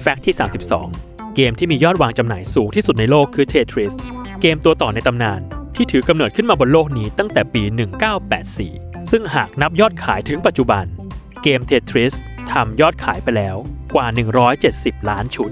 แฟกต์ที่ 32 เกมที่มียอดวางจำหน่ายสูงที่สุดในโลกคือ Tetris เกมตัวต่อในตำนาน ที่ถือกำเนิดขึ้นมาบนโลกนี้ตั้งแต่ปี 1984 ซึ่งหากนับยอดขายถึงปัจจุบัน เกม Tetris ทำยอดขายไปแล้วกว่า 170 ล้านชุด